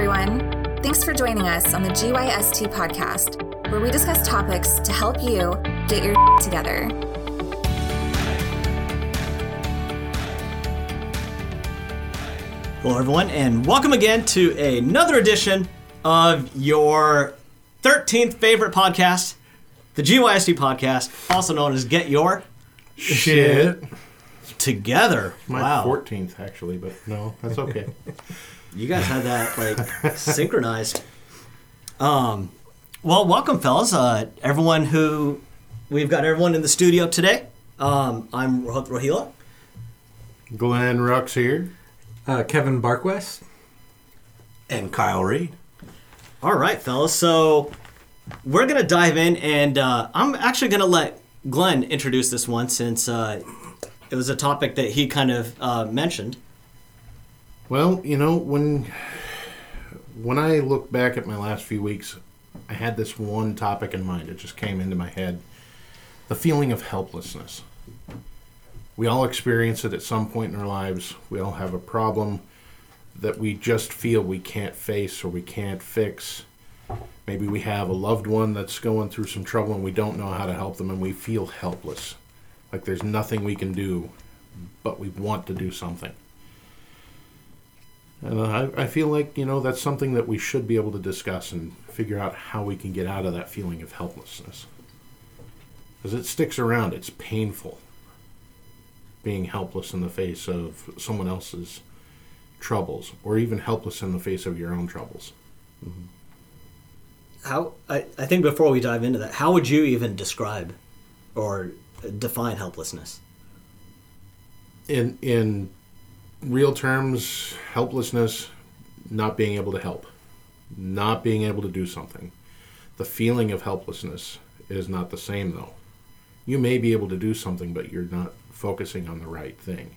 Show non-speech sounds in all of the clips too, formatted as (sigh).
everyone. Thanks for joining us on the GYST podcast, where we discuss topics to help you get your together. Hello, everyone, and welcome again to another edition of your 13th favorite podcast, the GYST podcast, also known as Get Your Shit. Together. My wow. 14th, actually, but no, that's okay. (laughs) You guys had that like synchronized. Um, well, welcome, fellas. Uh, everyone who we've got everyone in the studio today. Um, I'm Rohit Rohila. Glenn Rux here. Uh, Kevin Barkwest. and Kyle Reed. All right, fellas. So we're gonna dive in, and uh, I'm actually gonna let Glenn introduce this one since uh, it was a topic that he kind of uh, mentioned. Well, you know, when when I look back at my last few weeks, I had this one topic in mind. It just came into my head. The feeling of helplessness. We all experience it at some point in our lives. We all have a problem that we just feel we can't face or we can't fix. Maybe we have a loved one that's going through some trouble and we don't know how to help them and we feel helpless. Like there's nothing we can do, but we want to do something. And I, I feel like, you know, that's something that we should be able to discuss and figure out how we can get out of that feeling of helplessness. Because it sticks around, it's painful being helpless in the face of someone else's troubles, or even helpless in the face of your own troubles. Mm-hmm. How I, I think before we dive into that, how would you even describe or define helplessness? In, in real terms, helplessness, not being able to help, not being able to do something. The feeling of helplessness is not the same, though. You may be able to do something, but you're not focusing on the right thing.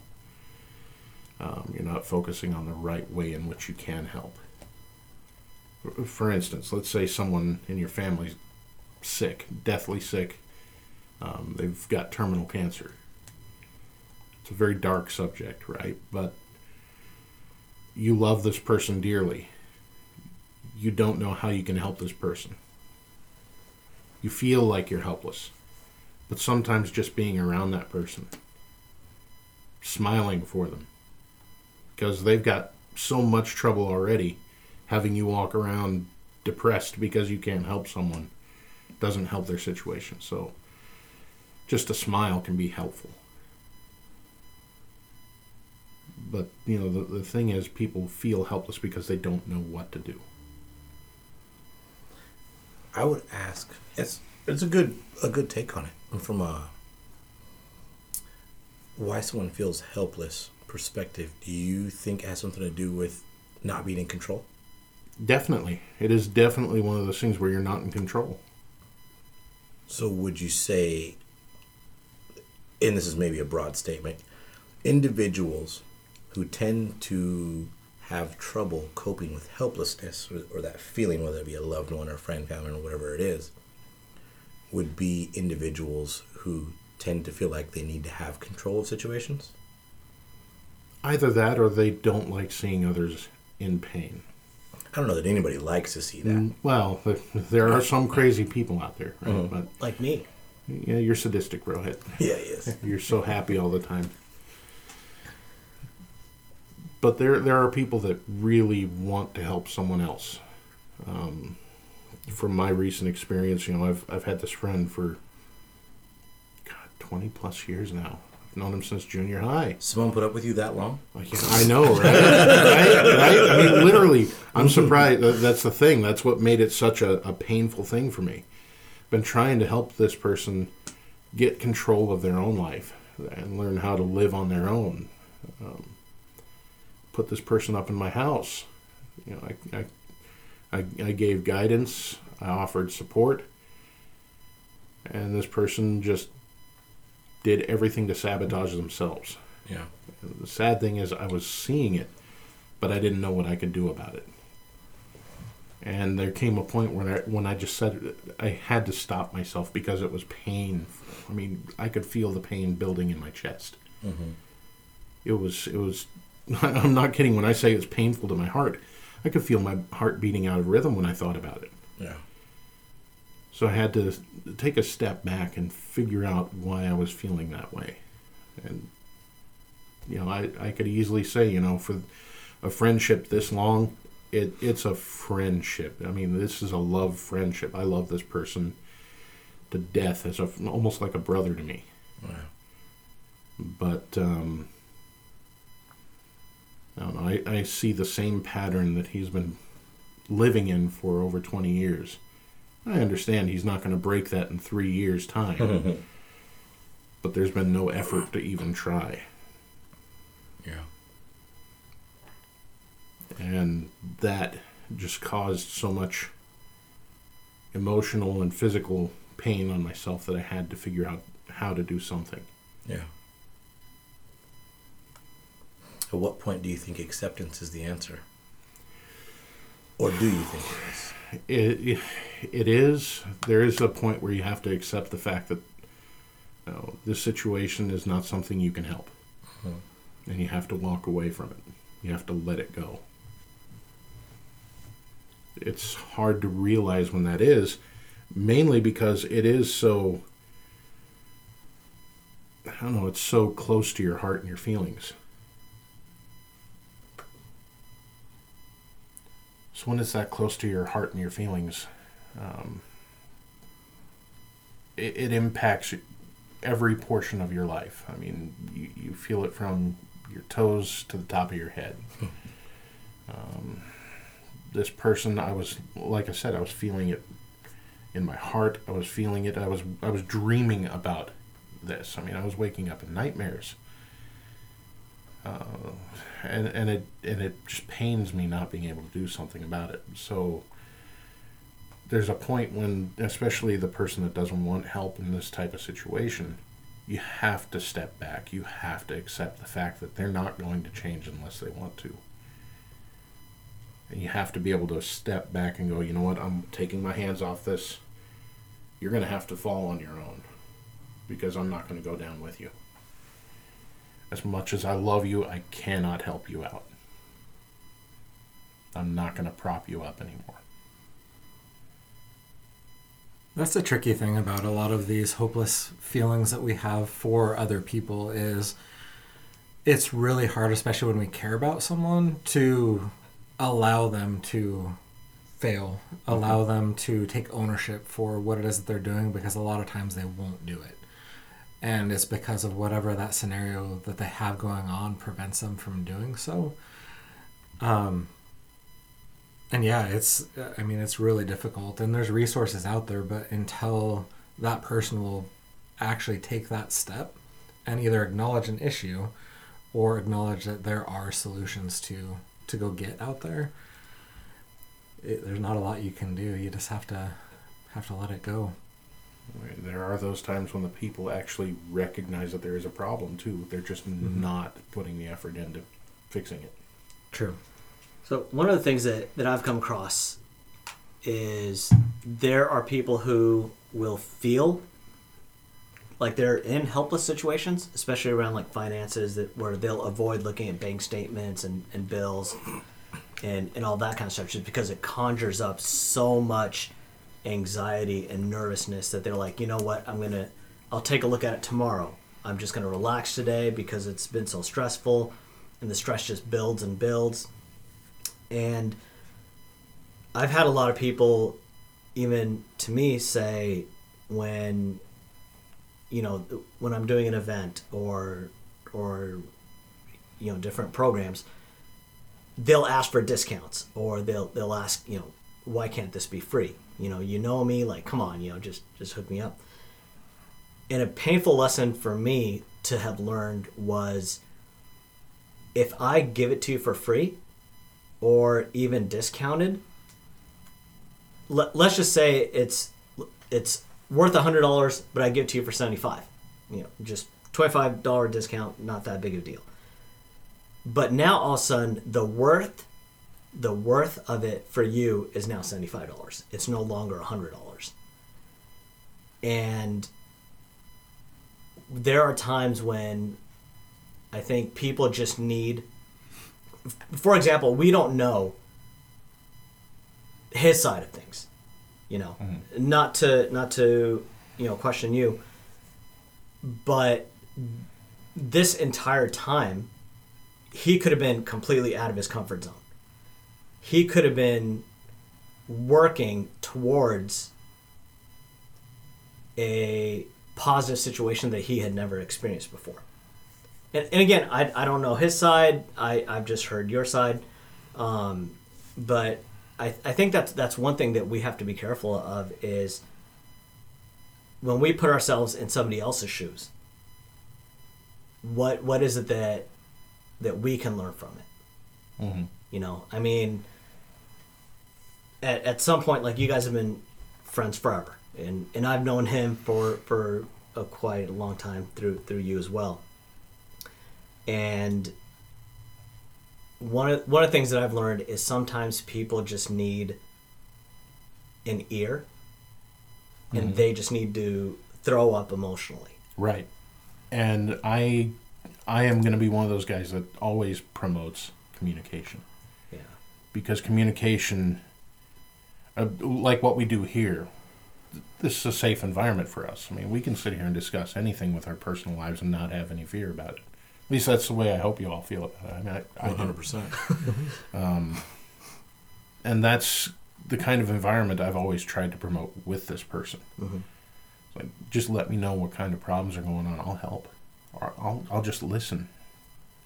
Um, you're not focusing on the right way in which you can help. For instance, let's say someone in your family's sick, deathly sick. Um, they've got terminal cancer. It's a very dark subject, right? But you love this person dearly. You don't know how you can help this person. You feel like you're helpless. But sometimes just being around that person, smiling for them, because they've got so much trouble already, having you walk around depressed because you can't help someone doesn't help their situation. So just a smile can be helpful. But, you know, the, the thing is, people feel helpless because they don't know what to do. I would ask. It's it's a good a good take on it from a why someone feels helpless perspective. Do you think it has something to do with not being in control? Definitely. It is definitely one of those things where you're not in control. So would you say, and this is maybe a broad statement, individuals who tend to have trouble coping with helplessness or, or that feeling, whether it be a loved one or a friend, family, or whatever it is, would be individuals who tend to feel like they need to have control of situations? Either that or they don't like seeing others in pain. I don't know that anybody likes to see that. Mm, Well, (laughs) there are some crazy people out there, right? But Like me. yeah, you're sadistic, Rohit. (laughs) Yeah, yes. You're so happy all the time. But there, there are people that really want to help someone else. Um, from my recent experience, you know, I've I've had this friend for God, twenty plus years now. I've known him since junior high. Someone put up with you that long? Like, I know, right? (laughs) right? Right? I mean, literally, I'm surprised. That's the thing. That's what made it such a, a painful thing for me. Been trying to help this person get control of their own life and learn how to live on their own. Um, put this person up in my house. You know, I, I, I, I gave guidance. I offered support, and this person just did everything to sabotage themselves. Yeah. The sad thing is, I was seeing it, but I didn't know what I could do about it. And there came a point when I, when I just said I had to stop myself because it was pain. I mean, I could feel the pain building in my chest. Mm-hmm. It was it was. (laughs) I'm not kidding when I say it was painful to my heart. I could feel my heart beating out of rhythm when I thought about it. Yeah. So I had to take a step back and figure out why I was feeling that way. And, you know, I, I could easily say, you know, for a friendship this long, it, it's a friendship. I mean, this is a love friendship. I love this person to death as a, almost like a brother to me. Wow. But, um, I don't know. I, I see the same pattern that he's been living in for over 20 years. I understand he's not going to break that in three years' time. (laughs) but there's been no effort to even try. Yeah. And that just caused so much emotional and physical pain on myself that I had to figure out how to do something. Yeah. At what point do you think acceptance is the answer? Or do you think it is? It, it is. There is a point where you have to accept the fact that you know, this situation is not something you can help. Hmm. And you have to walk away from it. You have to let it go. It's hard to realize when that is, mainly because it is so. I don't know, it's so close to your heart and your feelings. So when it's that close to your heart and your feelings, um, it, it impacts every portion of your life. I mean, you, you feel it from your toes to the top of your head. (laughs) Um, this person, I was, like I said, I was feeling it in my heart. I was feeling it. I was, I was dreaming about this. I mean, I was waking up in nightmares. Uh, and and it and it just pains me not being able to do something about it. So there's a point when, especially the person that doesn't want help in this type of situation, you have to step back. You have to accept the fact that they're not going to change unless they want to. And you have to be able to step back and go, you know what, I'm taking my hands off this. You're going to have to fall on your own because I'm not going to go down with you. As much as I love you, I cannot help you out. I'm not going to prop you up anymore. That's the tricky thing about a lot of these hopeless feelings that we have for other people is it's really hard, especially when we care about someone, to allow them to fail, allow mm-hmm. them to take ownership for what it is that they're doing because a lot of times they won't do it. And it's because of whatever that scenario that they have going on prevents them from doing so. Um, and yeah, it's I mean it's really difficult and there's resources out there, but until that person will actually take that step and either acknowledge an issue or acknowledge that there are solutions to to go get out there, it, there's not a lot you can do. You just have to have to let it go. Right. There are those times when the people actually recognize that there is a problem too. They're just mm-hmm. not putting the effort into fixing it. True. So one of the things that, that I've come across is there are people who will feel like they're in helpless situations, especially around like finances that where they'll avoid looking at bank statements and, and bills and, and all that kind of stuff just because it conjures up so much anxiety and nervousness that they're like, you know what, I'm gonna I'll take a look at it tomorrow. I'm just gonna relax today because it's been so stressful and the stress just builds and builds and I've had a lot of people, even to me, say when, you know, when I'm doing an event or, or, you know, different programs, they'll ask for discounts or they'll they'll ask, you know, why can't this be free? You know, you know me, like, come on, you know, just just hook me up. And a painful lesson for me to have learned was if I give it to you for free, or even discounted let, us just say it's it's worth $100 but i give it to you for 75 you know just $25 discount not that big of a deal but now all of a sudden the worth the worth of it for you is now $75 it's no longer $100 and there are times when i think people just need for example, we don't know his side of things. You know, mm-hmm. not to not to you know question you, but this entire time, he could have been completely out of his comfort zone. He could have been working towards a positive situation that he had never experienced before. And, and again, I, I don't know his side. I, I've just heard your side. Um, but I, I think that's, that's one thing that we have to be careful of is when we put ourselves in somebody else's shoes, what, what is it that, that we can learn from it? Mhm. You know, I mean, at, at some point, like you guys have been friends forever, and, and I've known him for, for a quite a long time through through you as well. And one of one of the things that I've learned is sometimes people just need an ear, and mm-hmm. they just need to throw up emotionally. Right. And I I am going to be one of those guys that always promotes communication Yeah. because communication uh, like what we do here this is a safe environment for us. I mean, we can sit here and discuss anything with our personal lives and not have any fear about it. At least that's the way I hope you all feel about it. I mean, I, I hundred percent. (laughs) and that's the kind of environment I've always tried to promote with this person. It's Like, just let me know what kind of problems are going on. I'll help, or I'll I'll just listen.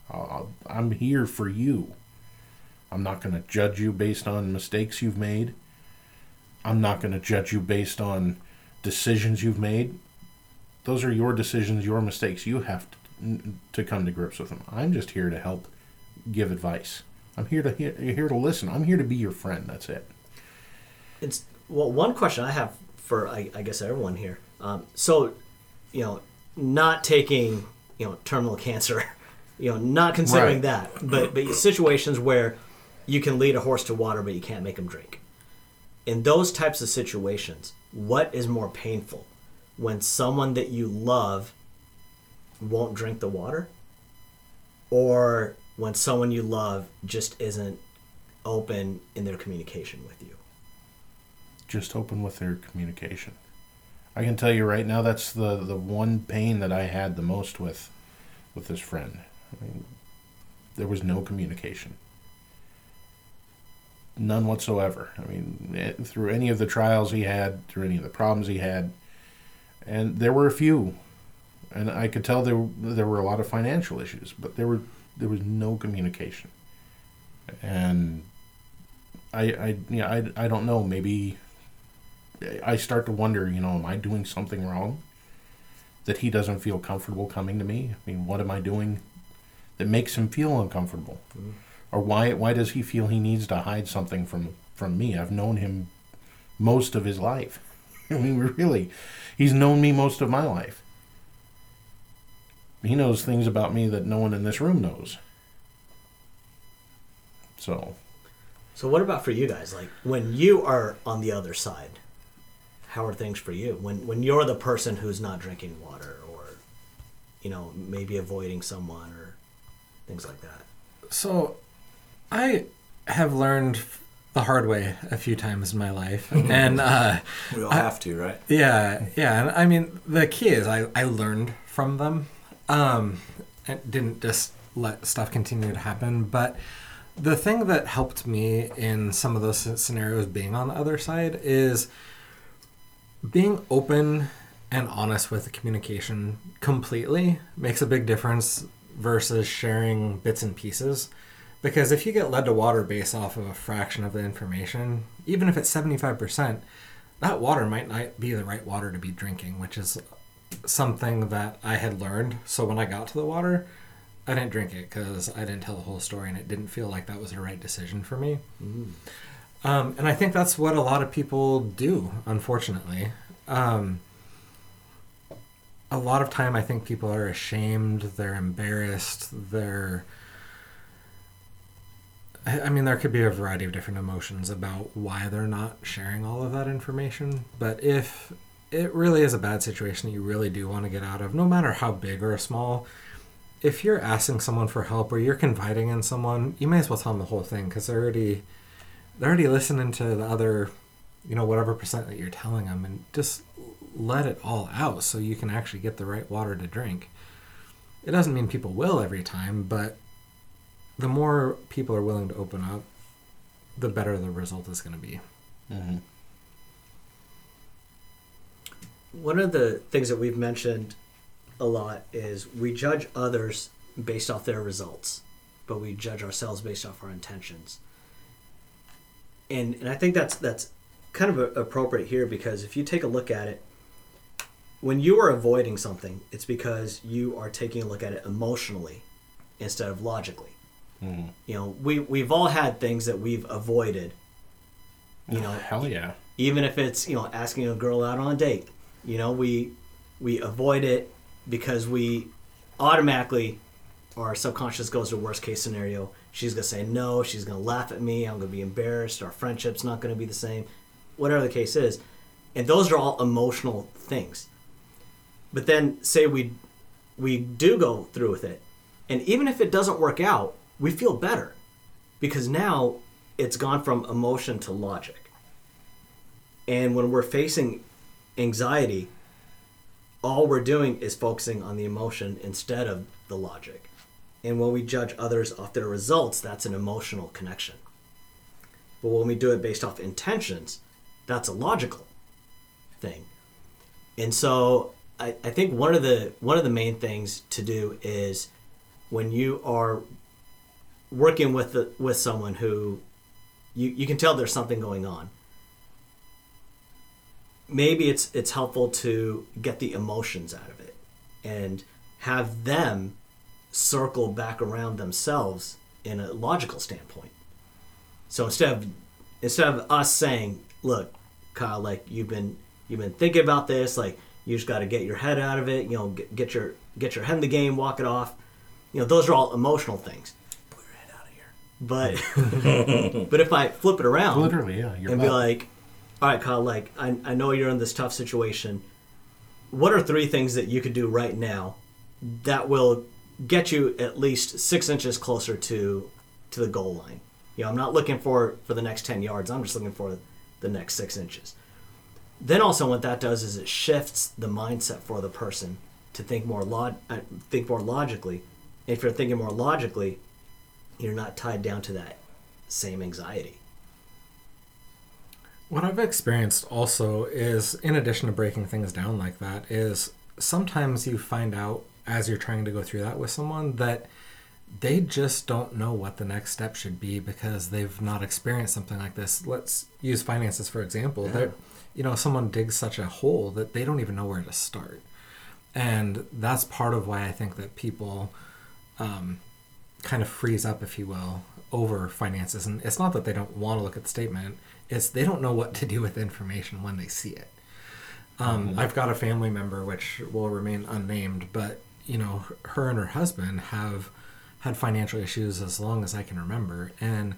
I'll, I'll, I'm here for you. I'm not going to judge you based on mistakes you've made. I'm not going to judge you based on decisions you've made. Those are your decisions, your mistakes. You have to, to come to grips with them. I'm just here to help give advice. I'm here to here, to listen. I'm here to be your friend. That's it. It's well, one question I have for I, I guess everyone here. Um, so, you know, not taking you know terminal cancer, (laughs) you know, not considering Right. that, but but situations where you can lead a horse to water, but you can't make him drink. In those types of situations, what is more painful, when someone that you love won't drink the water, or when someone you love just isn't open in their communication with you? just open with their communication. I can tell you right now that's the the one pain that I had the most with with this friend. I mean, there was no communication. None whatsoever. I mean, it, through any of the trials he had, through any of the problems he had, and there were a few, and I could tell there there were a lot of financial issues, but there were there was no communication, and I I yeah I, I don't know maybe I start to wonder, you know, am I doing something wrong that he doesn't feel comfortable coming to me? I mean, what am I doing that makes him feel uncomfortable? Mm-hmm. Or why why does he feel he needs to hide something from from me? I've known him most of his life. (laughs) I mean, really, he's known me most of my life. He knows things about me that no one in this room knows. So, So what about for you guys? Like when you are on the other side, how are things for you? When when you're the person who's not drinking water or you know, maybe avoiding someone or things like that. So, I have learned the hard way a few times in my life, and uh, We all have to, right? yeah, yeah. And I mean, the key is I I learned from them, um, and didn't just let stuff continue to happen. But the thing that helped me in some of those scenarios, being on the other side, is being open and honest with the communication completely makes a big difference versus sharing bits and pieces. Because if you get led to water based off of a fraction of the information, even if it's 75%, that water might not be the right water to be drinking, which is something that I had learned. So when I got to the water, I didn't drink it because I didn't tell the whole story and it didn't feel like that was the right decision for me. Um, and I think that's what a lot of people do, unfortunately. Um, a lot of time, I think people are ashamed, they're embarrassed, they're. I mean, there could be a variety of different emotions about why they're not sharing all of that information. But if it really is a bad situation that you really do want to get out of, no matter how big or small, if you're asking someone for help or you're confiding in someone, you may as well tell them the whole thing because they're already they're already listening to the other, you know, whatever percent that you're telling them, and just let it all out so you can actually get the right water to drink. It doesn't mean people will every time, but the more people are willing to open up, the better the result is going to be. Mm-hmm. One of the things that we've mentioned a lot is we judge others based off their results, but we judge ourselves based off our intentions. And and I think that's that's kind of a, appropriate here because if you take a look at it, when you are avoiding something, it's because you are taking a look at it emotionally instead of logically. You know, we we've all had things that we've avoided. You know, hell yeah. even if it's you know asking a girl out on a date you know we we avoid it because we automatically our subconscious goes to worst case scenario she's going to say no she's going to laugh at me i'm going to be embarrassed our friendship's not going to be the same whatever the case is and those are all emotional things but then say we we do go through with it and even if it doesn't work out we feel better because now it's gone from emotion to logic and when we're facing anxiety, all we're doing is focusing on the emotion instead of the logic. And when we judge others off their results, that's an emotional connection. But when we do it based off intentions, that's a logical thing. And so I, I think one of the one of the main things to do is when you are working with the, with someone who you, you can tell there's something going on maybe it's it's helpful to get the emotions out of it and have them circle back around themselves in a logical standpoint. So instead of instead of us saying, "Look, Kyle, like you've been you've been thinking about this, like you just got to get your head out of it, you know, get, get your get your head in the game, walk it off." You know, those are all emotional things. Pull your head out of here. But (laughs) but if I flip it around, Literally, yeah. You're and be like, all right, Kyle, like, I, I know you're in this tough situation. What are three things that you could do right now that will get you at least six inches closer to to the goal line? You know, I'm not looking for for the next ten yards. I'm just looking for the next six inches. Then also, what that does is it shifts the mindset for the person to think more log uh, think more logically. If you're thinking more logically, you're not tied down to that same anxiety. What I've experienced also is, in addition to breaking things down like that, is sometimes you find out as you're trying to go through that with someone that they just don't know what the next step should be because they've not experienced something like this. Let's use finances for example. They're, you know, someone digs such a hole that they don't even know where to start, and that's part of why I think that people um, kind of freeze up, if you will, over finances. And it's not that they don't want to look at the statement; it's they don't know what to do with information when they see it. Um, I've got a family member which will remain unnamed, but you know, her and her husband have had financial issues as long as I can remember, and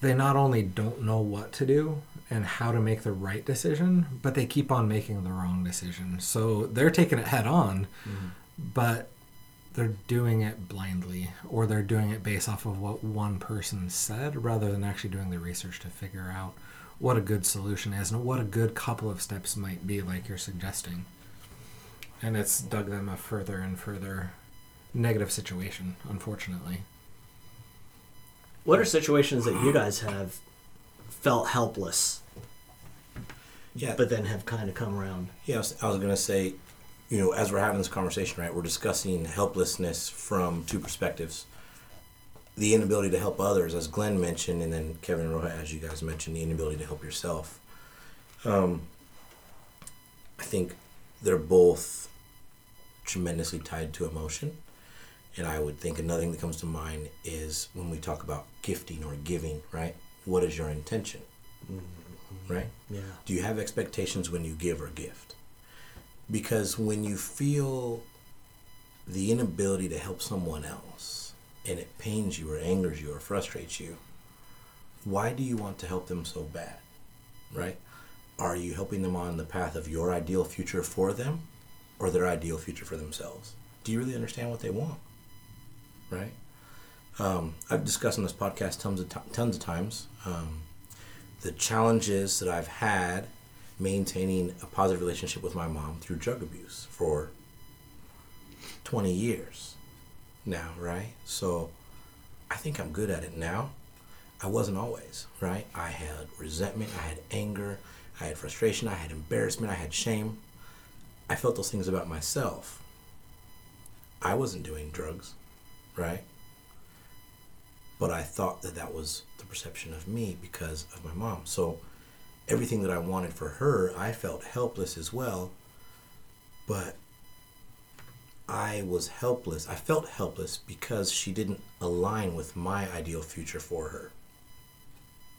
they not only don't know what to do and how to make the right decision, but they keep on making the wrong decision. So they're taking it head on, but they're doing it blindly or they're doing it based off of what one person said rather than actually doing the research to figure out what a good solution is and what a good couple of steps might be like you're suggesting. And it's dug them a further and further negative situation, unfortunately. What are situations that you guys have felt helpless, Yeah, but then have kind of come around? Yeah, I was, I was going to say, you know, as we're having this conversation, right, we're discussing helplessness from two perspectives. The inability to help others, as Glenn mentioned, and then Kevin Roja, as you guys mentioned, the inability to help yourself. Um, I think they're both tremendously tied to emotion. And I would think another thing that comes to mind is when we talk about gifting or giving, right? What is your intention? Right? Yeah. Do you have expectations when you give or gift? Because when you feel the inability to help someone else and it pains you or angers you or frustrates you, why do you want to help them so bad? Right? Are you helping them on the path of your ideal future for them or their ideal future for themselves? Do you really understand what they want? Right? Um, I've discussed on this podcast tons of, t- tons of times um, the challenges that I've had maintaining a positive relationship with my mom through drug abuse for 20 years now, right? So I think I'm good at it now. I wasn't always, right? I had resentment, I had anger, I had frustration, I had embarrassment, I had shame. I felt those things about myself. I wasn't doing drugs, right? But I thought that that was the perception of me because of my mom. So everything that I wanted for her, I felt helpless as well. But I was helpless. I felt helpless because she didn't align with my ideal future for her.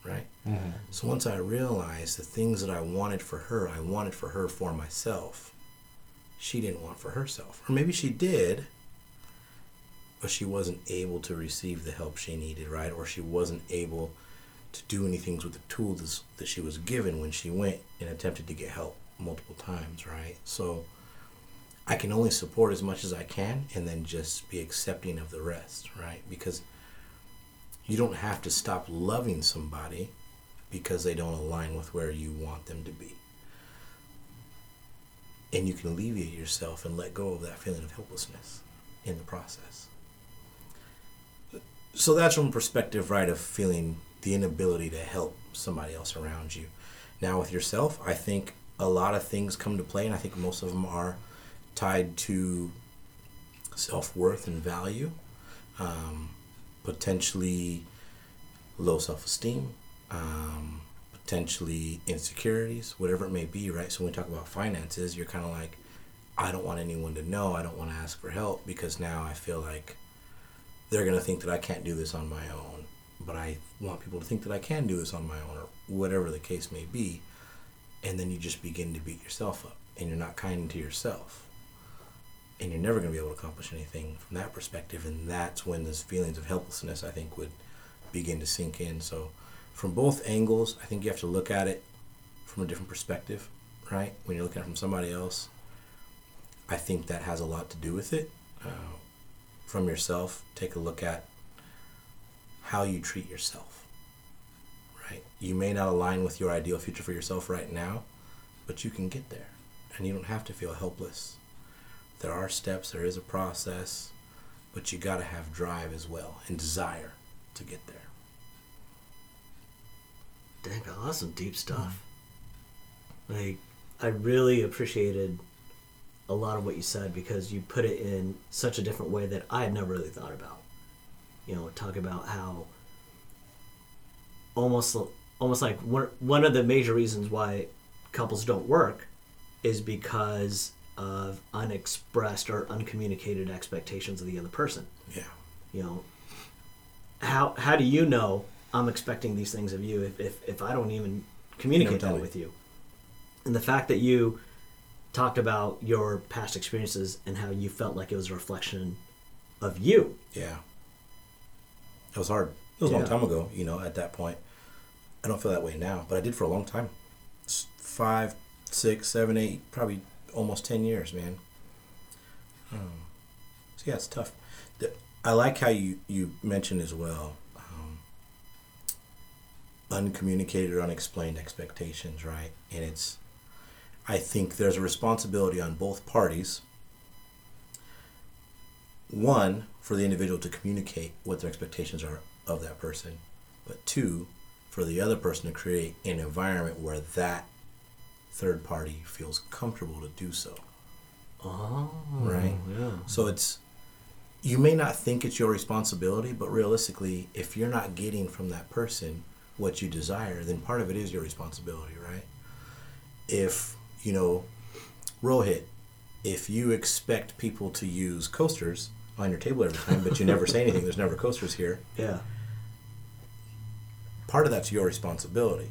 Right? Mm-hmm. So once I realized the things that I wanted for her, I wanted for her for myself. She didn't want for herself. Or maybe she did, but she wasn't able to receive the help she needed, right? Or she wasn't able to do anything with the tools that she was given when she went and attempted to get help multiple times, right? So I can only support as much as I can and then just be accepting of the rest, right? Because you don't have to stop loving somebody because they don't align with where you want them to be. And you can alleviate yourself and let go of that feeling of helplessness in the process. So that's from perspective, right, of feeling the inability to help somebody else around you. Now, with yourself, I think a lot of things come to play, and I think most of them are tied to self worth and value, um, potentially low self esteem, um, potentially insecurities, whatever it may be, right? So when we talk about finances, you're kind of like, I don't want anyone to know. I don't want to ask for help because now I feel like they're going to think that I can't do this on my own. But I want people to think that I can do this on my own or whatever the case may be. And then you just begin to beat yourself up and you're not kind to yourself. And you're never going to be able to accomplish anything from that perspective. And that's when those feelings of helplessness, I think, would begin to sink in. So, from both angles, I think you have to look at it from a different perspective, right? When you're looking at it from somebody else, I think that has a lot to do with it. Uh, from yourself, take a look at how you treat yourself, right? You may not align with your ideal future for yourself right now, but you can get there. And you don't have to feel helpless. There are steps, there is a process, but you got to have drive as well and desire to get there. Dang, Bill, that's some deep mm-hmm. stuff. Like, I really appreciated a lot of what you said because you put it in such a different way that I had never really thought about. You know, talk about how almost almost like one one of the major reasons why couples don't work is because of unexpressed or uncommunicated expectations of the other person. Yeah. You know, how how do you know I'm expecting these things of you if if, if I don't even communicate that with you? And the fact that you talked about your past experiences and how you felt like it was a reflection of you. Yeah. It was hard. It was a long time ago, you know, at that point. I don't feel that way now, but I did for a long time. S- Five, six, seven, eight, probably almost 10 years, man. Um, so, yeah, it's tough. The, I like how you, you mentioned as well um, uncommunicated or unexplained expectations, right? And it's, I think there's a responsibility on both parties one for the individual to communicate what their expectations are of that person but two for the other person to create an environment where that third party feels comfortable to do so. Oh, right? yeah. so it's you may not think it's your responsibility but realistically if you're not getting from that person what you desire then part of it is your responsibility right? If you know rohit if you expect people to use coasters on your table every time but you never say anything there's never coasters here Yeah. part of that's your responsibility.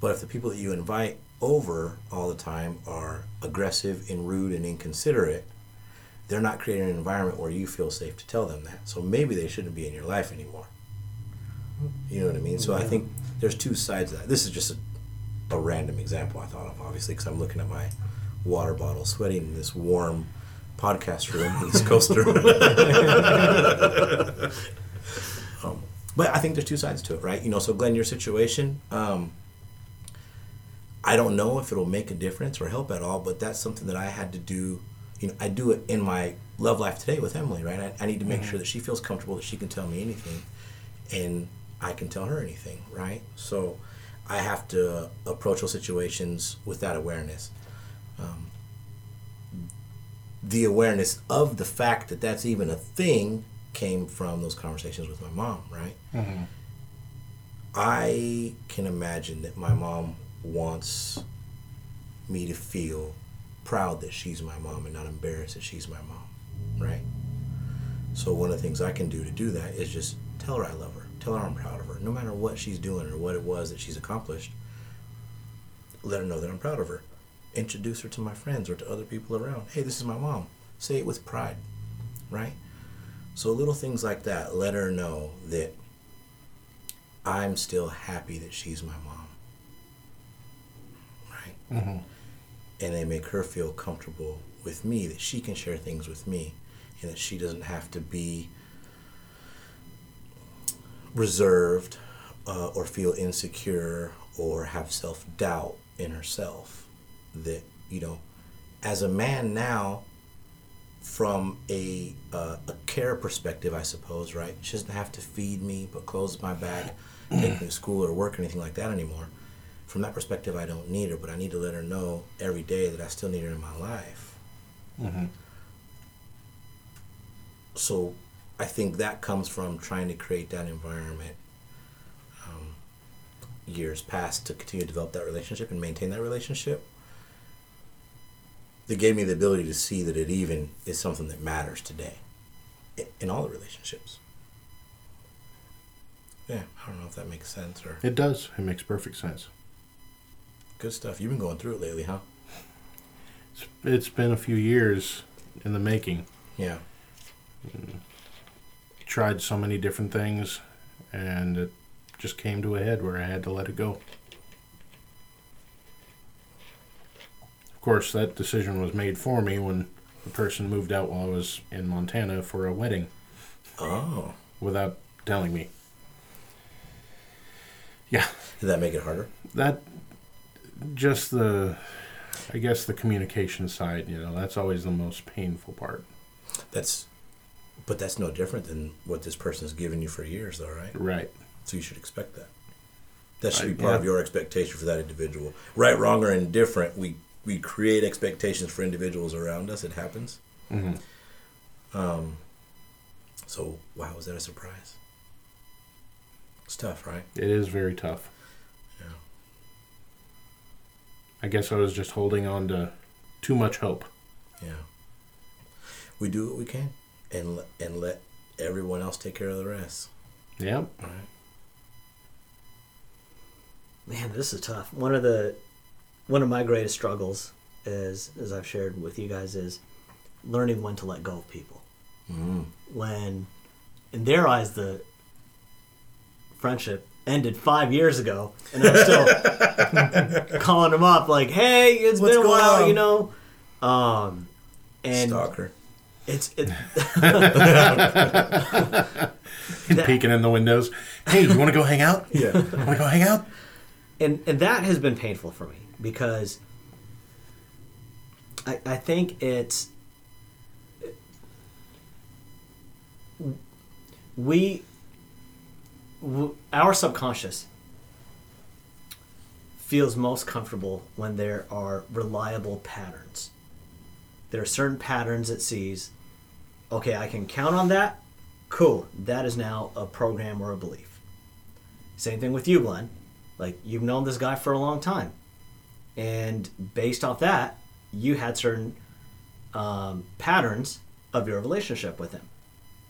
But if the people that you invite over all the time are aggressive and rude and inconsiderate, they're not creating an environment where you feel safe to tell them that. So maybe they shouldn't be in your life anymore. You know what I mean? So I think there's two sides of that. This is just a, a random example I thought of, obviously, because I'm looking at my water bottle, sweating in this warm podcast room in this coaster. but I think there's two sides to it, right? You know, so Glenn, your situation, um, I don't know if it'll make a difference or help at all, but that's something that I had to do. You know, I do it in my love life today with Emily, right? I, I need to make sure that she feels comfortable that she can tell me anything, and I can tell her anything, right? So I have to approach those situations with that awareness. Um, the awareness of the fact that that's even a thing came from those conversations with my mom, right? Mm-hmm. I can imagine that my mom wants me to feel proud that she's my mom and not embarrassed that she's my mom, right? So one of the things I can do to do that is just tell her I love her, tell her I'm proud of her, no matter what she's doing or what it was that she's accomplished. Let her know that I'm proud of her. Introduce her to my friends or to other people around. Hey, this is my mom. Say it with pride, right? So little things like that let her know that I'm still happy that she's my mom. Right? And they make her feel comfortable with me, that she can share things with me, and that she doesn't have to be reserved uh, or feel insecure or have self doubt in herself. That, you know, as a man now, from a, uh, a care perspective, I suppose, right? She doesn't have to feed me, put clothes my back, take me to school or work or anything like that anymore. From that perspective, I don't need her, but I need to let her know every day that I still need her in my life. So I think that comes from trying to create that environment um, years past to continue to develop that relationship and maintain that relationship. That gave me the ability to see that it even is something that matters today in all the relationships. Yeah, I don't know if that makes sense or It does. It makes perfect sense. good stuff. You've been going through it lately, huh? It's, it's been a few years in the making. Yeah. Mm. Tried so many different things, and it just came to a head where I had to let it go. Of course, that decision was made for me when the person moved out while I was in Montana for a wedding Oh. without telling me. Yeah, Did that make it harder? that just the I guess the communication side, you know, that's always the most painful part. That's, but that's no different than what this person has given you for years, though, right? Right. So you should expect that. That should be part of yeah. your expectation for that individual. Right, wrong, or indifferent, we we create expectations for individuals around us. It happens. hmm Um. So wow, was that a surprise? It's tough, right? It is very tough. Yeah. I guess I was just holding on to too much hope. Yeah. We do what we can, and le- and let everyone else take care of the rest. Yep. All right. Man, this is tough. One of the one of my greatest struggles is as I've shared with you guys is learning when to let go of people. Mm. When in their eyes the friendship ended five years ago and I'm still (laughs) calling them up like, hey, it's What's been a while, on? you know. Um and Stalker. it's it, (laughs) Peeking in the windows. Hey, you want to go hang out? Yeah. Want to go hang out? and and that has been painful for me because I, I think it's we w- our subconscious feels most comfortable when there are reliable patterns. There are certain patterns it sees. Okay i can count on that. Cool. That is now a program or a belief. Same thing with you glenn. Like you've known this guy for a long time and based off that you had certain um, patterns of your relationship with him.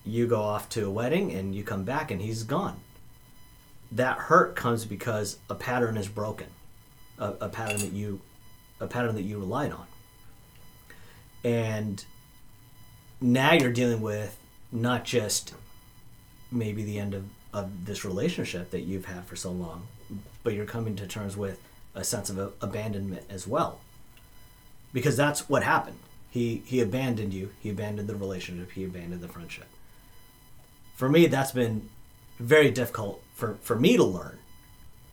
You go off to a wedding and you come back and he's gone. That hurt comes because a pattern is broken a, a pattern that you a pattern that you relied on. And now you're dealing with not just maybe the end of, of this relationship that you've had for so long but you're coming to terms with a sense of a- abandonment as well. Because that's what happened. He he abandoned you. He abandoned the relationship. He abandoned the friendship. For me that's been very difficult for, for me to learn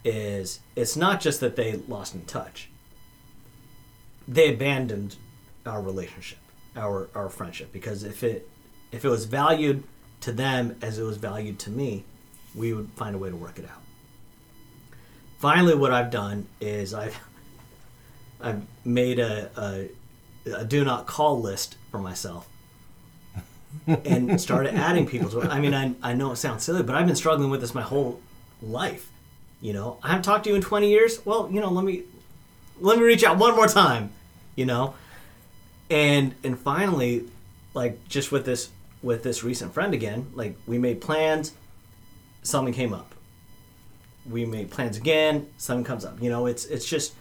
is it's not just that they lost in touch. They abandoned our relationship, our our friendship. Because if it if it was valued to them as it was valued to me, we would find a way to work it out. Finally, what I've done is I've (laughs) I've made a, a, a do not call list for myself (laughs) and started adding people to it. I mean, I, I know it sounds silly, but I've been struggling with this my whole life. You know, I haven't talked to you in 20 years. Well, you know, let me let me reach out one more time. You know, and and finally, like just with this with this recent friend again, like we made plans, something came up. We made plans again, something comes up. You know, it's it's just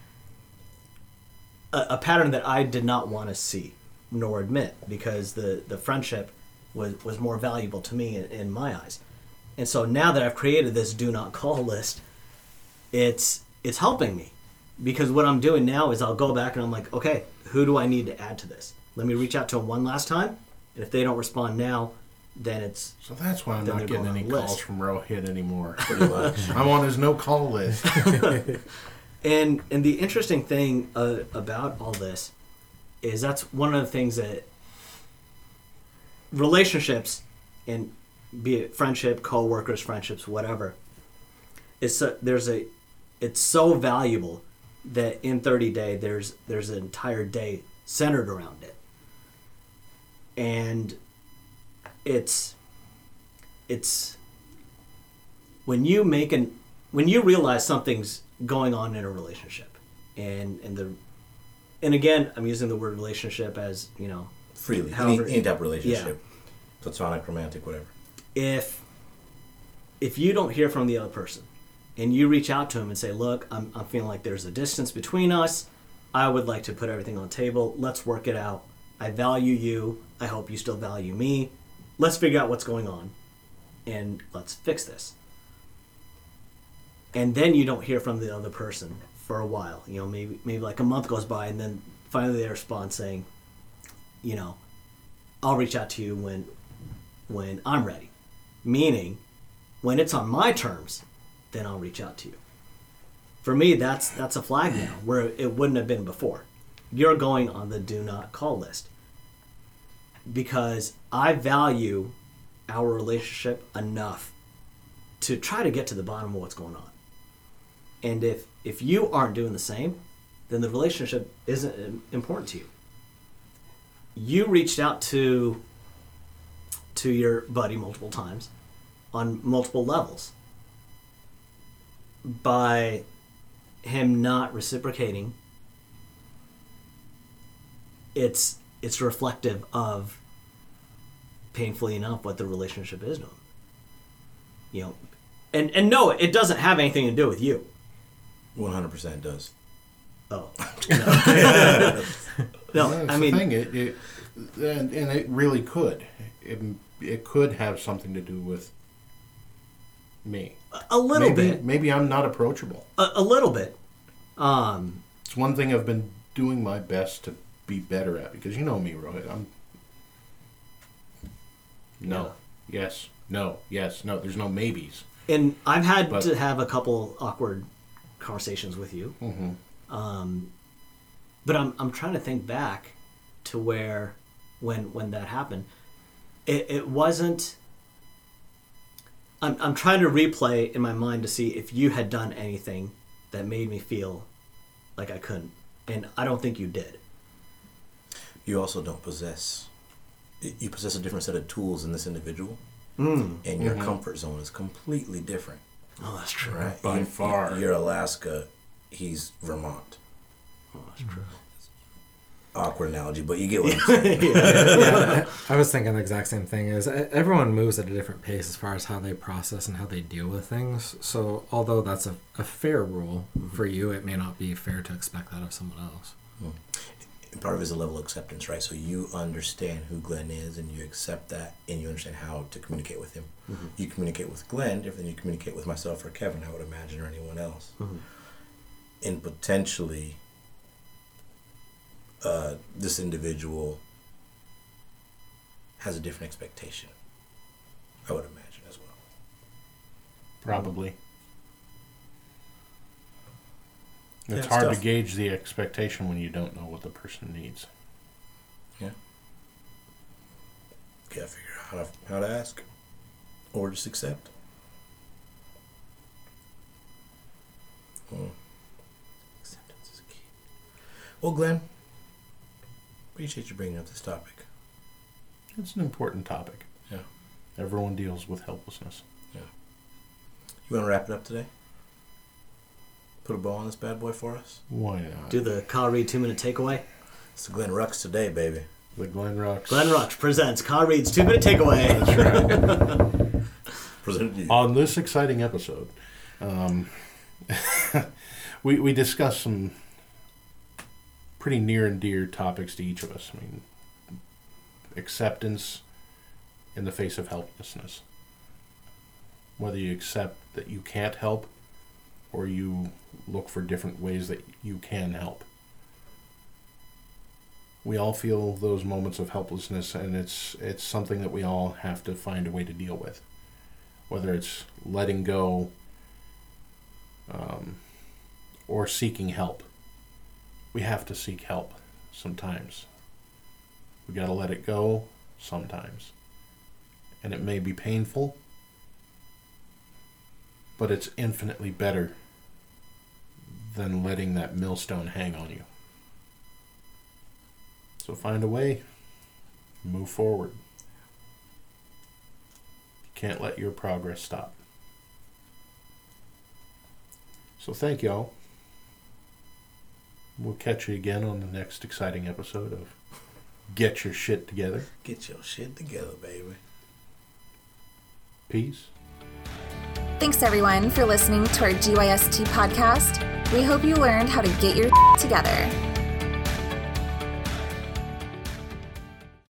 a, a pattern that I did not want to see nor admit because the the friendship was was more valuable to me in, in my eyes. And so now that I've created this do not call list, it's it's helping me because what I'm doing now is I'll go back and I'm like, okay, who do I need to add to this? Let me reach out to them one last time, and if they don't respond now, then it's So that's why I'm not getting any calls from Rohit anymore. (laughs) Pretty much. I'm on his no call list. (laughs) And and the interesting thing uh, about all this is that's one of the things that relationships and be it friendship, co-workers, friendships, whatever. It's so, there's a it's so valuable that in 30 day there's there's an entire day centered around it. And it's it's when you make an when you realize something's going on in a relationship and and the and again i'm using the word relationship as you know Freely. However- any, any of relationship. Platonic, romantic, whatever. if if you don't hear from the other person and you reach out to him and say look i'm, I'm feeling like there's a distance between us i would like to put everything on the table let's work it out i value you i hope you still value me let's figure out what's going on and let's fix this. And then you don't hear from the other person for a while. You know maybe maybe like a month goes by and then finally they respond saying you know i'll reach out to you when when i'm ready. Meaning when it's on my terms then i'll reach out to you. For me that's that's a flag now where it wouldn't have been before. You're going on the do not call list because i value our relationship enough to try to get to the bottom of what's going on. And if if you aren't doing the same then the relationship isn't important to you. You reached out to to your buddy multiple times on multiple levels by him not reciprocating. It's it's reflective of painfully enough what the relationship is to him you know and and no it doesn't have anything to do with you 100% does. oh (laughs) (laughs) no, no That's i the mean thing. It, it, and, and it really could. It, it could have something to do with me. a little maybe, bit Maybe I'm not approachable. a, a little bit um It's one thing I've been doing my best to be better at because you know me, Rohit. I'm no, yes, no, yes, no. There's no maybes. and I've had But- to have a couple awkward conversations with you. Mm-hmm. Um, but I'm I'm trying to think back to where when when that happened, it, it wasn't. I'm I'm trying to replay in my mind to see if you had done anything that made me feel like I couldn't, and I don't think you did. You also don't possess. You possess a different set of tools in this individual, Mm. and your mm-hmm. comfort zone is completely different. Oh, that's true. Right? By You- far. You're Alaska. He's Vermont. Oh, that's true. Awkward analogy, but you get what (laughs) I'm saying. yeah, (laughs) I was thinking the exact same thing. Is everyone moves at a different pace as far as how they process and how they deal with things. So although that's a, a fair rule mm-hmm. for you, it may not be fair to expect that of someone else. Mm-hmm. And part of it is a level of acceptance, right? So you understand who Glenn is, and you accept that, and you understand how to communicate with him. You communicate with Glenn different than you communicate with myself or Kevin, I would imagine, or anyone else. And potentially, uh, this individual has a different expectation. I would imagine as well. Probably. Yeah, It's it's hard tough. to gauge the expectation when you don't know what the person needs. Yeah. Gotta figure out how to, how to ask. Or just accept. Hmm. Acceptance is key. Well, Glenn, appreciate you bringing up this topic. It's an important topic. Yeah. Everyone deals with helplessness. Yeah. You want to wrap it up today? Put a bow on this bad boy for us? Why not? Do the Kyle Reed two minute takeaway. It's the Glenn Rux today, baby. the Glenn Rocks. Glenn Rux presents Kyle Reed's two minute takeaway. (laughs) Presented to you. On this exciting episode, um, (laughs) we, we discussed some pretty near and dear topics to each of us. I mean, acceptance in the face of helplessness. Whether you accept that you can't help or you look for different ways that you can help. We all feel those moments of helplessness and it's it's something that we all have to find a way to deal with whether it's letting go um, or seeking help. We have to seek help sometimes. We got to let it go sometimes. And it may be painful, but it's infinitely better than letting that millstone hang on you. So find a way, move forward. You can't let your progress stop. So thank y'all. We'll catch you again on the next exciting episode of Get Your Shit Together. Get your shit together, baby. Peace. Thanks everyone for listening to our GYST podcast. We hope you learned how to get your (laughs) together.